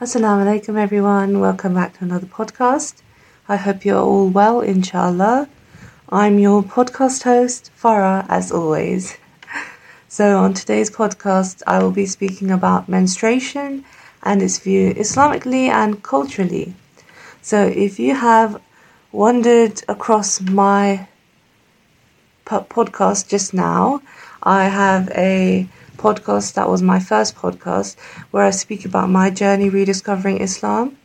Assalamu alaikum, everyone. Welcome back to another podcast. I hope you're all well, inshallah. I'm your podcast host, Farah, as always. So, on today's podcast, I will be speaking about menstruation and its view Islamically and culturally. So, if you have wandered across my podcast just now, I have a podcast that was my first podcast where I speak about my journey rediscovering Islam.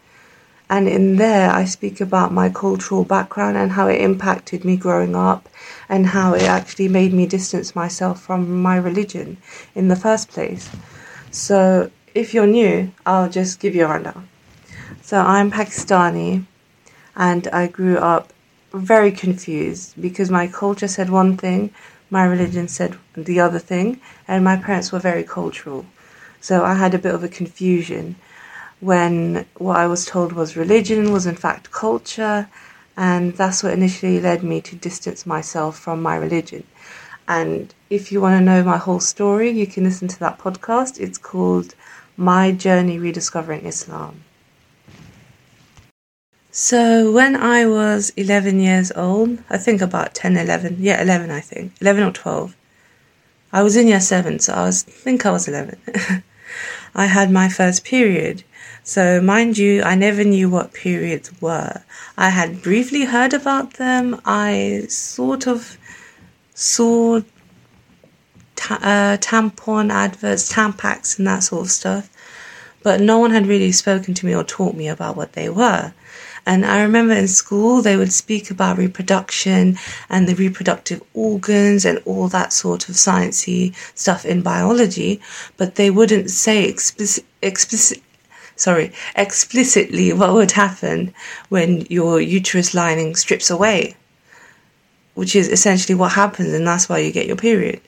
And in there, I speak about my cultural background and how it impacted me growing up and how it actually made me distance myself from my religion in the first place. So, if you're new, I'll just give you a rundown. So, I'm Pakistani and I grew up very confused because my culture said one thing my religion said the other thing, and my parents were very cultural. So I had a bit of a confusion when what I was told was religion was in fact culture, and that's what initially led me to distance myself from my religion. And if you want to know my whole story, you can listen to that podcast. It's called My Journey Rediscovering Islam. So when I was 11 years old, I think about 10, 11, yeah, 11, I think, 11 or 12, I was in year 7, so I was, I think I was 11. I had my first period. So, mind you, I never knew what periods were. I had briefly heard about them. I sort of saw ta- uh, tampon adverts, tampax, and that sort of stuff. But no one had really spoken to me or taught me about what they were. And I remember in school they would speak about reproduction and the reproductive organs and all that sort of sciencey stuff in biology, but they wouldn't say explicit, explicit sorry, explicitly what would happen when your uterus lining strips away, which is essentially what happens, and that's why you get your period.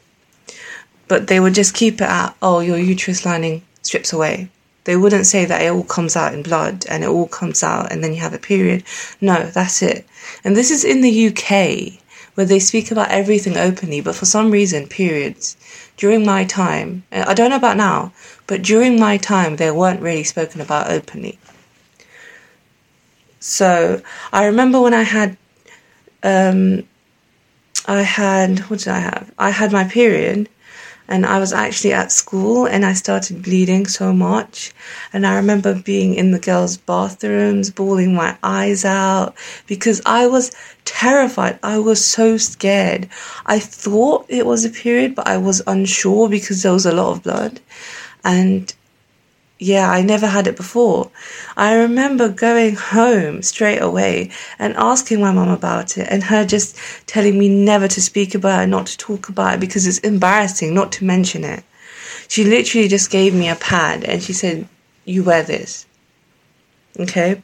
But they would just keep it at, oh, your uterus lining strips away. They wouldn't say that it all comes out in blood and it all comes out and then you have a period. No, that's it. And this is in the UK where they speak about everything openly, but for some reason, periods, during my time, I don't know about now, but during my time, they weren't really spoken about openly. So I remember when I had, um, I had, what did I have? I had my period and I was actually at school and I started bleeding so much. And I remember being in the girls' bathrooms, bawling my eyes out because I was terrified. I was so scared. I thought it was a period, but I was unsure because there was a lot of blood. And yeah, I never had it before. I remember going home straight away and asking my mum about it, and her just telling me never to speak about it, not to talk about it because it's embarrassing not to mention it. She literally just gave me a pad and she said, You wear this. Okay?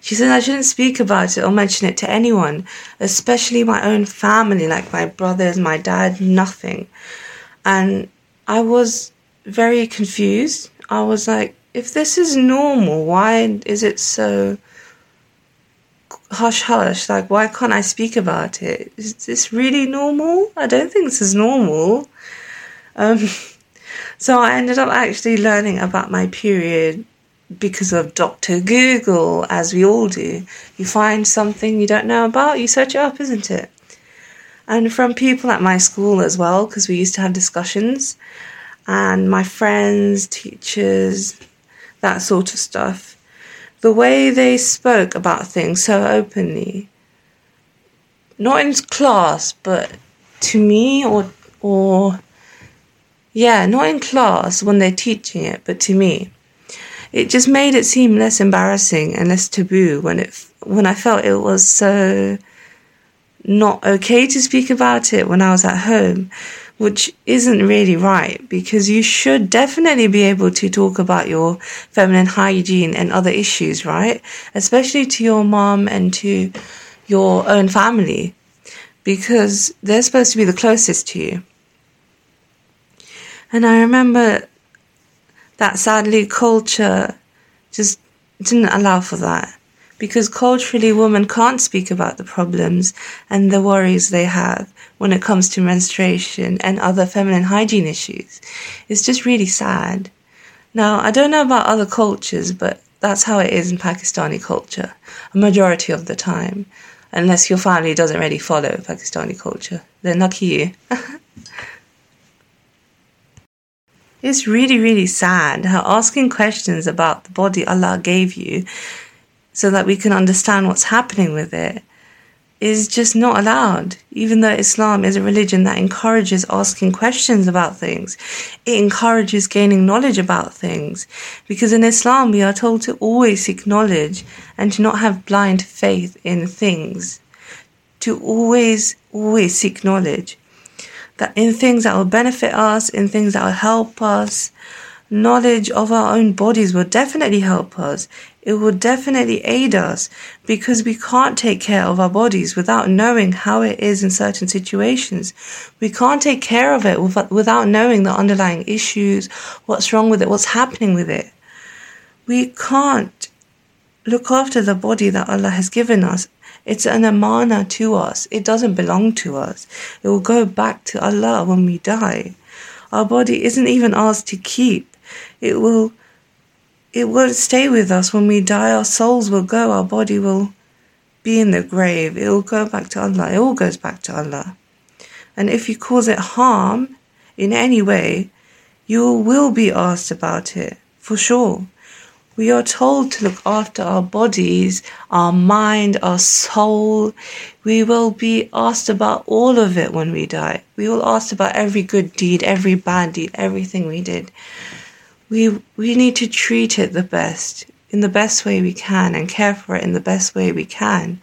She said I shouldn't speak about it or mention it to anyone, especially my own family, like my brothers, my dad, nothing. And I was very confused. I was like, if this is normal, why is it so hush hush? Like, why can't I speak about it? Is this really normal? I don't think this is normal. Um, so I ended up actually learning about my period because of Dr. Google, as we all do. You find something you don't know about, you search it up, isn't it? And from people at my school as well, because we used to have discussions and my friends, teachers, that sort of stuff. The way they spoke about things so openly, not in class, but to me or or yeah, not in class when they're teaching it, but to me, it just made it seem less embarrassing and less taboo when it when I felt it was so not okay to speak about it when I was at home which isn't really right because you should definitely be able to talk about your feminine hygiene and other issues, right? Especially to your mom and to your own family because they're supposed to be the closest to you. And I remember that sadly culture just didn't allow for that because culturally women can't speak about the problems and the worries they have when it comes to menstruation and other feminine hygiene issues. It's just really sad. Now, I don't know about other cultures, but that's how it is in Pakistani culture, a majority of the time, unless your family doesn't really follow Pakistani culture. Then lucky you. it's really, really sad how asking questions about the body Allah gave you so that we can understand what's happening with it is just not allowed, even though Islam is a religion that encourages asking questions about things. It encourages gaining knowledge about things. Because in Islam, we are told to always seek knowledge and to not have blind faith in things. To always, always seek knowledge. That in things that will benefit us, in things that will help us, knowledge of our own bodies will definitely help us. It will definitely aid us because we can't take care of our bodies without knowing how it is in certain situations. We can't take care of it without knowing the underlying issues, what's wrong with it, what's happening with it. We can't look after the body that Allah has given us. It's an amana to us. It doesn't belong to us. It will go back to Allah when we die. Our body isn't even ours to keep. It will it won't stay with us when we die. Our souls will go, our body will be in the grave. It will go back to Allah. It all goes back to Allah. And if you cause it harm in any way, you will be asked about it, for sure. We are told to look after our bodies, our mind, our soul. We will be asked about all of it when we die. We will ask about every good deed, every bad deed, everything we did we we need to treat it the best in the best way we can and care for it in the best way we can.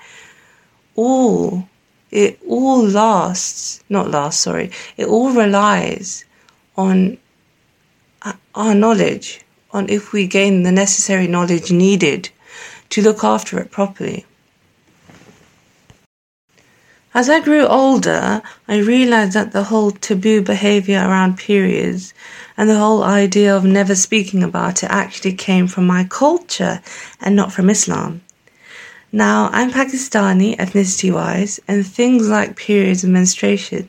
All it all lasts not lasts sorry it all relies on uh, our knowledge on if we gain the necessary knowledge needed to look after it properly as I grew older, I realized that the whole taboo behavior around periods and the whole idea of never speaking about it actually came from my culture and not from Islam. Now, I'm Pakistani ethnicity wise, and things like periods and menstruation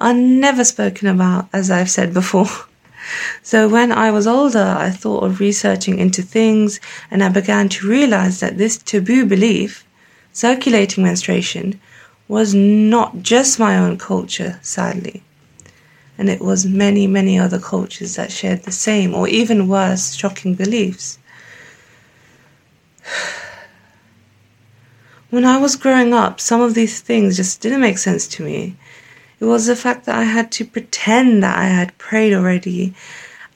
are never spoken about, as I've said before. So when I was older, I thought of researching into things and I began to realize that this taboo belief, circulating menstruation, was not just my own culture, sadly. And it was many, many other cultures that shared the same, or even worse, shocking beliefs. When I was growing up, some of these things just didn't make sense to me. It was the fact that I had to pretend that I had prayed already.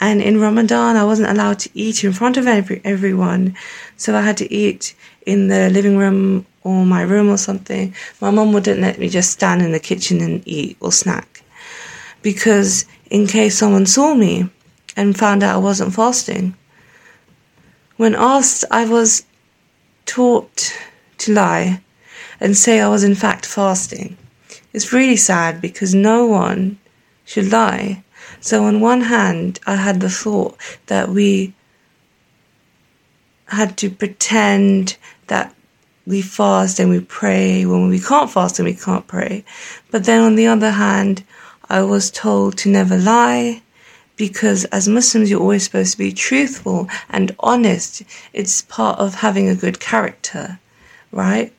And in Ramadan, I wasn't allowed to eat in front of every, everyone. So I had to eat in the living room or my room or something, my mom wouldn't let me just stand in the kitchen and eat or snack. Because in case someone saw me and found out I wasn't fasting. When asked, I was taught to lie and say I was in fact fasting. It's really sad because no one should lie. So, on one hand, I had the thought that we had to pretend that we fast and we pray when we can't fast and we can't pray. But then on the other hand, I was told to never lie because as Muslims, you're always supposed to be truthful and honest. It's part of having a good character, right?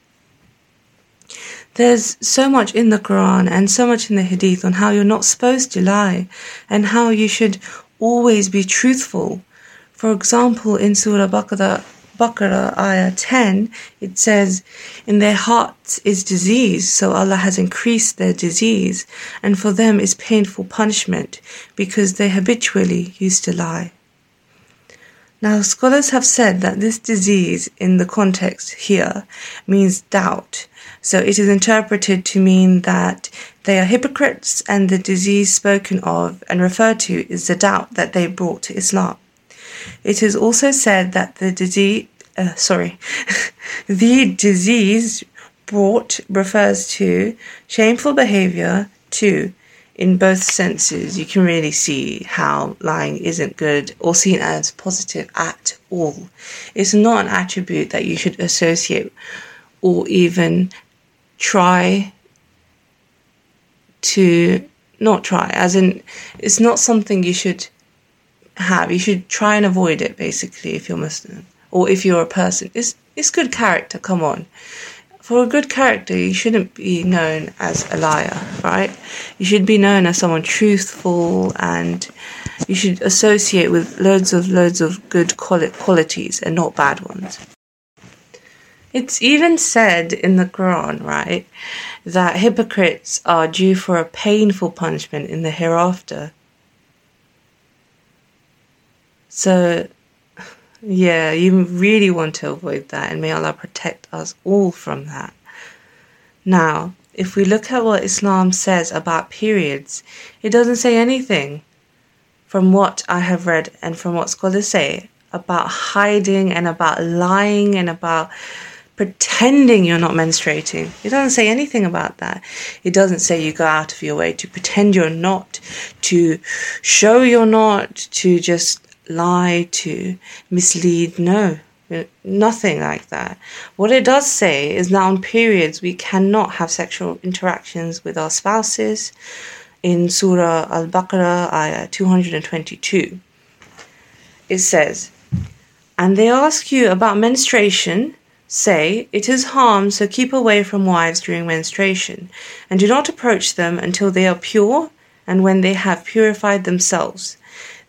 There's so much in the Quran and so much in the Hadith on how you're not supposed to lie and how you should always be truthful. For example, in Surah Baqarah, Baqarah ayah 10, it says, In their hearts is disease, so Allah has increased their disease, and for them is painful punishment, because they habitually used to lie. Now, scholars have said that this disease in the context here means doubt. So it is interpreted to mean that they are hypocrites and the disease spoken of and referred to is the doubt that they brought to Islam. It is also said that the disease, uh, sorry, the disease brought refers to shameful behavior too. In both senses, you can really see how lying isn't good or seen as positive at all. It's not an attribute that you should associate or even try to not try, as in, it's not something you should have. You should try and avoid it, basically, if you're Muslim or if you're a person. It's it's good character. Come on, for a good character, you shouldn't be known as a liar, right? You should be known as someone truthful, and you should associate with loads of loads of good qualities and not bad ones. It's even said in the Quran, right, that hypocrites are due for a painful punishment in the hereafter. So, yeah, you really want to avoid that, and may Allah protect us all from that. Now, if we look at what Islam says about periods, it doesn't say anything from what I have read and from what scholars say about hiding and about lying and about pretending you're not menstruating. It doesn't say anything about that. It doesn't say you go out of your way to pretend you're not, to show you're not, to just lie, to mislead. No, nothing like that. What it does say is that on periods we cannot have sexual interactions with our spouses. In Surah Al Baqarah, ayah 222, it says, And they ask you about menstruation Say, It is harm, so keep away from wives during menstruation, and do not approach them until they are pure and when they have purified themselves.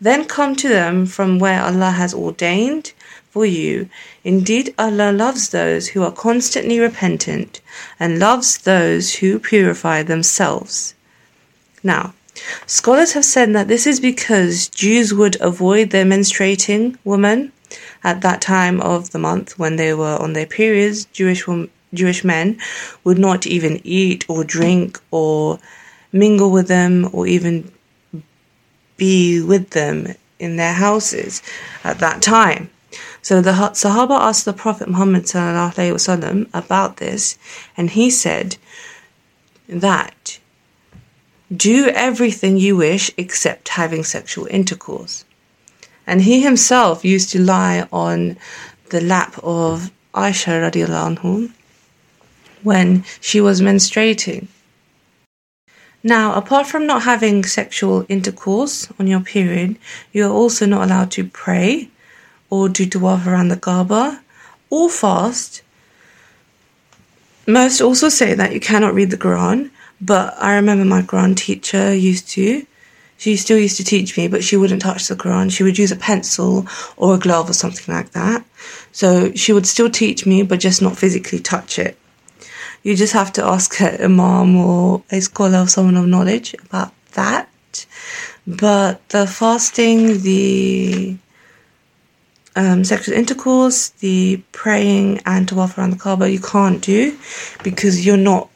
Then come to them from where Allah has ordained for you. Indeed, Allah loves those who are constantly repentant and loves those who purify themselves. Now, scholars have said that this is because Jews would avoid their menstruating woman at that time of the month when they were on their periods, Jewish Jewish men would not even eat or drink or mingle with them or even be with them in their houses at that time. So the Sahaba asked the Prophet Muhammad about this, and he said that do everything you wish except having sexual intercourse. And he himself used to lie on the lap of Aisha radiallahu anhu when she was menstruating. Now, apart from not having sexual intercourse on your period, you are also not allowed to pray or do tawaf around the Kaaba or fast. Most also say that you cannot read the Quran, but I remember my Quran teacher used to she still used to teach me, but she wouldn't touch the Quran. She would use a pencil or a glove or something like that. So she would still teach me, but just not physically touch it. You just have to ask a imam or a scholar or someone of knowledge about that. But the fasting, the um, sexual intercourse, the praying, and to walk around the Kaaba, you can't do because you're not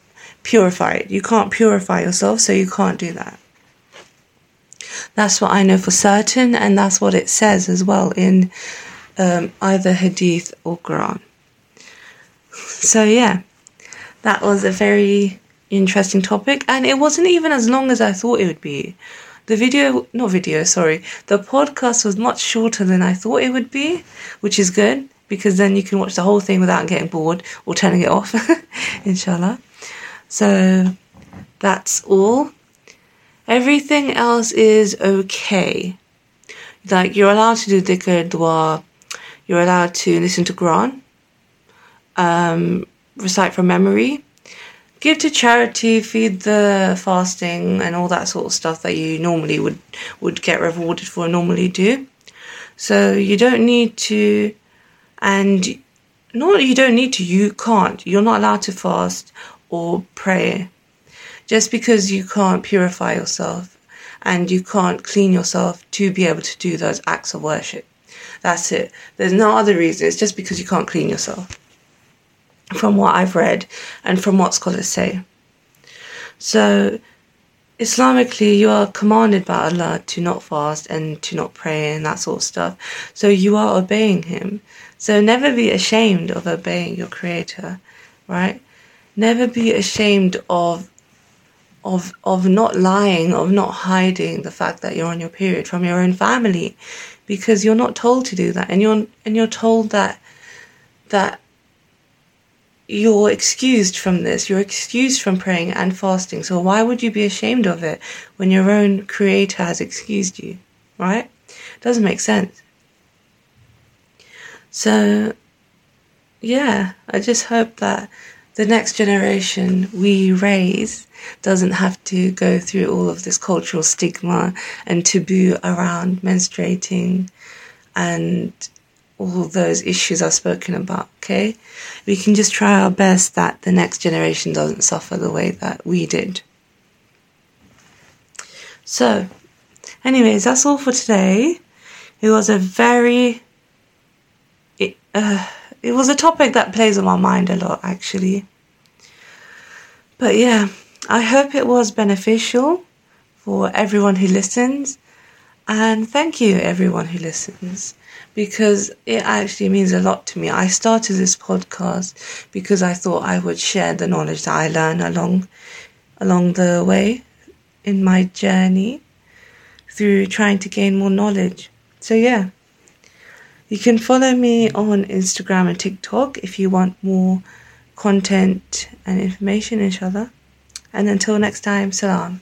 purified. You can't purify yourself, so you can't do that. That's what I know for certain, and that's what it says as well in um, either Hadith or Quran. So, yeah, that was a very interesting topic, and it wasn't even as long as I thought it would be. The video, not video, sorry, the podcast was much shorter than I thought it would be, which is good because then you can watch the whole thing without getting bored or turning it off, inshallah. So that's all. Everything else is okay. Like you're allowed to do dhikr, dua, you're allowed to listen to Quran, um, recite from memory, give to charity, feed the fasting, and all that sort of stuff that you normally would would get rewarded for and normally do. So you don't need to, and not you don't need to. You can't. You're not allowed to fast or pray just because you can't purify yourself and you can't clean yourself to be able to do those acts of worship. That's it. There's no other reason. It's just because you can't clean yourself. From what I've read and from what scholars say. So, Islamically, you are commanded by Allah to not fast and to not pray and that sort of stuff. So, you are obeying Him. So, never be ashamed of obeying your Creator, right? Never be ashamed of of of not lying, of not hiding the fact that you're on your period from your own family, because you're not told to do that, and you're and you're told that that you're excused from this. You're excused from praying and fasting. So why would you be ashamed of it when your own creator has excused you, right? doesn't make sense. So, yeah, I just hope that the next generation we raise doesn't have to go through all of this cultural stigma and taboo around menstruating and all those issues I've spoken about, okay? We can just try our best that the next generation doesn't suffer the way that we did. So, anyways, that's all for today. It was a very. It, uh, it was a topic that plays on my mind a lot, actually. But yeah, I hope it was beneficial for everyone who listens. And thank you, everyone who listens because it actually means a lot to me. I started this podcast because I thought I would share the knowledge that I learn along along the way in my journey through trying to gain more knowledge. So yeah. You can follow me on Instagram and TikTok if you want more content and information, inshallah. And until next time, salam.